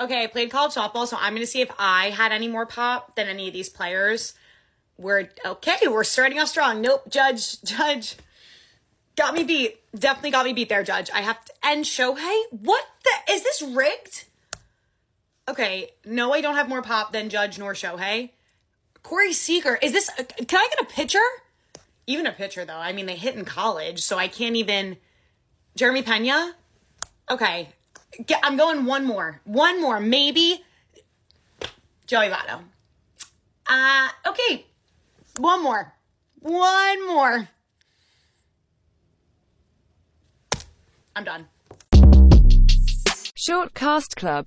okay, I played college softball, so I'm going to see if I had any more pop than any of these players. We're okay. We're starting off strong. Nope, Judge, Judge, got me beat. Definitely got me beat there, Judge. I have to end Shohei. What the is this rigged? Okay, no, I don't have more pop than Judge nor Shohei. Corey Seager, is this? Can I get a pitcher? Even a pitcher though. I mean, they hit in college, so I can't even. Jeremy Pena. Okay, Get, I'm going one more. One more, maybe. Joey Votto. Uh, okay. One more. One more. I'm done. Short Cast Club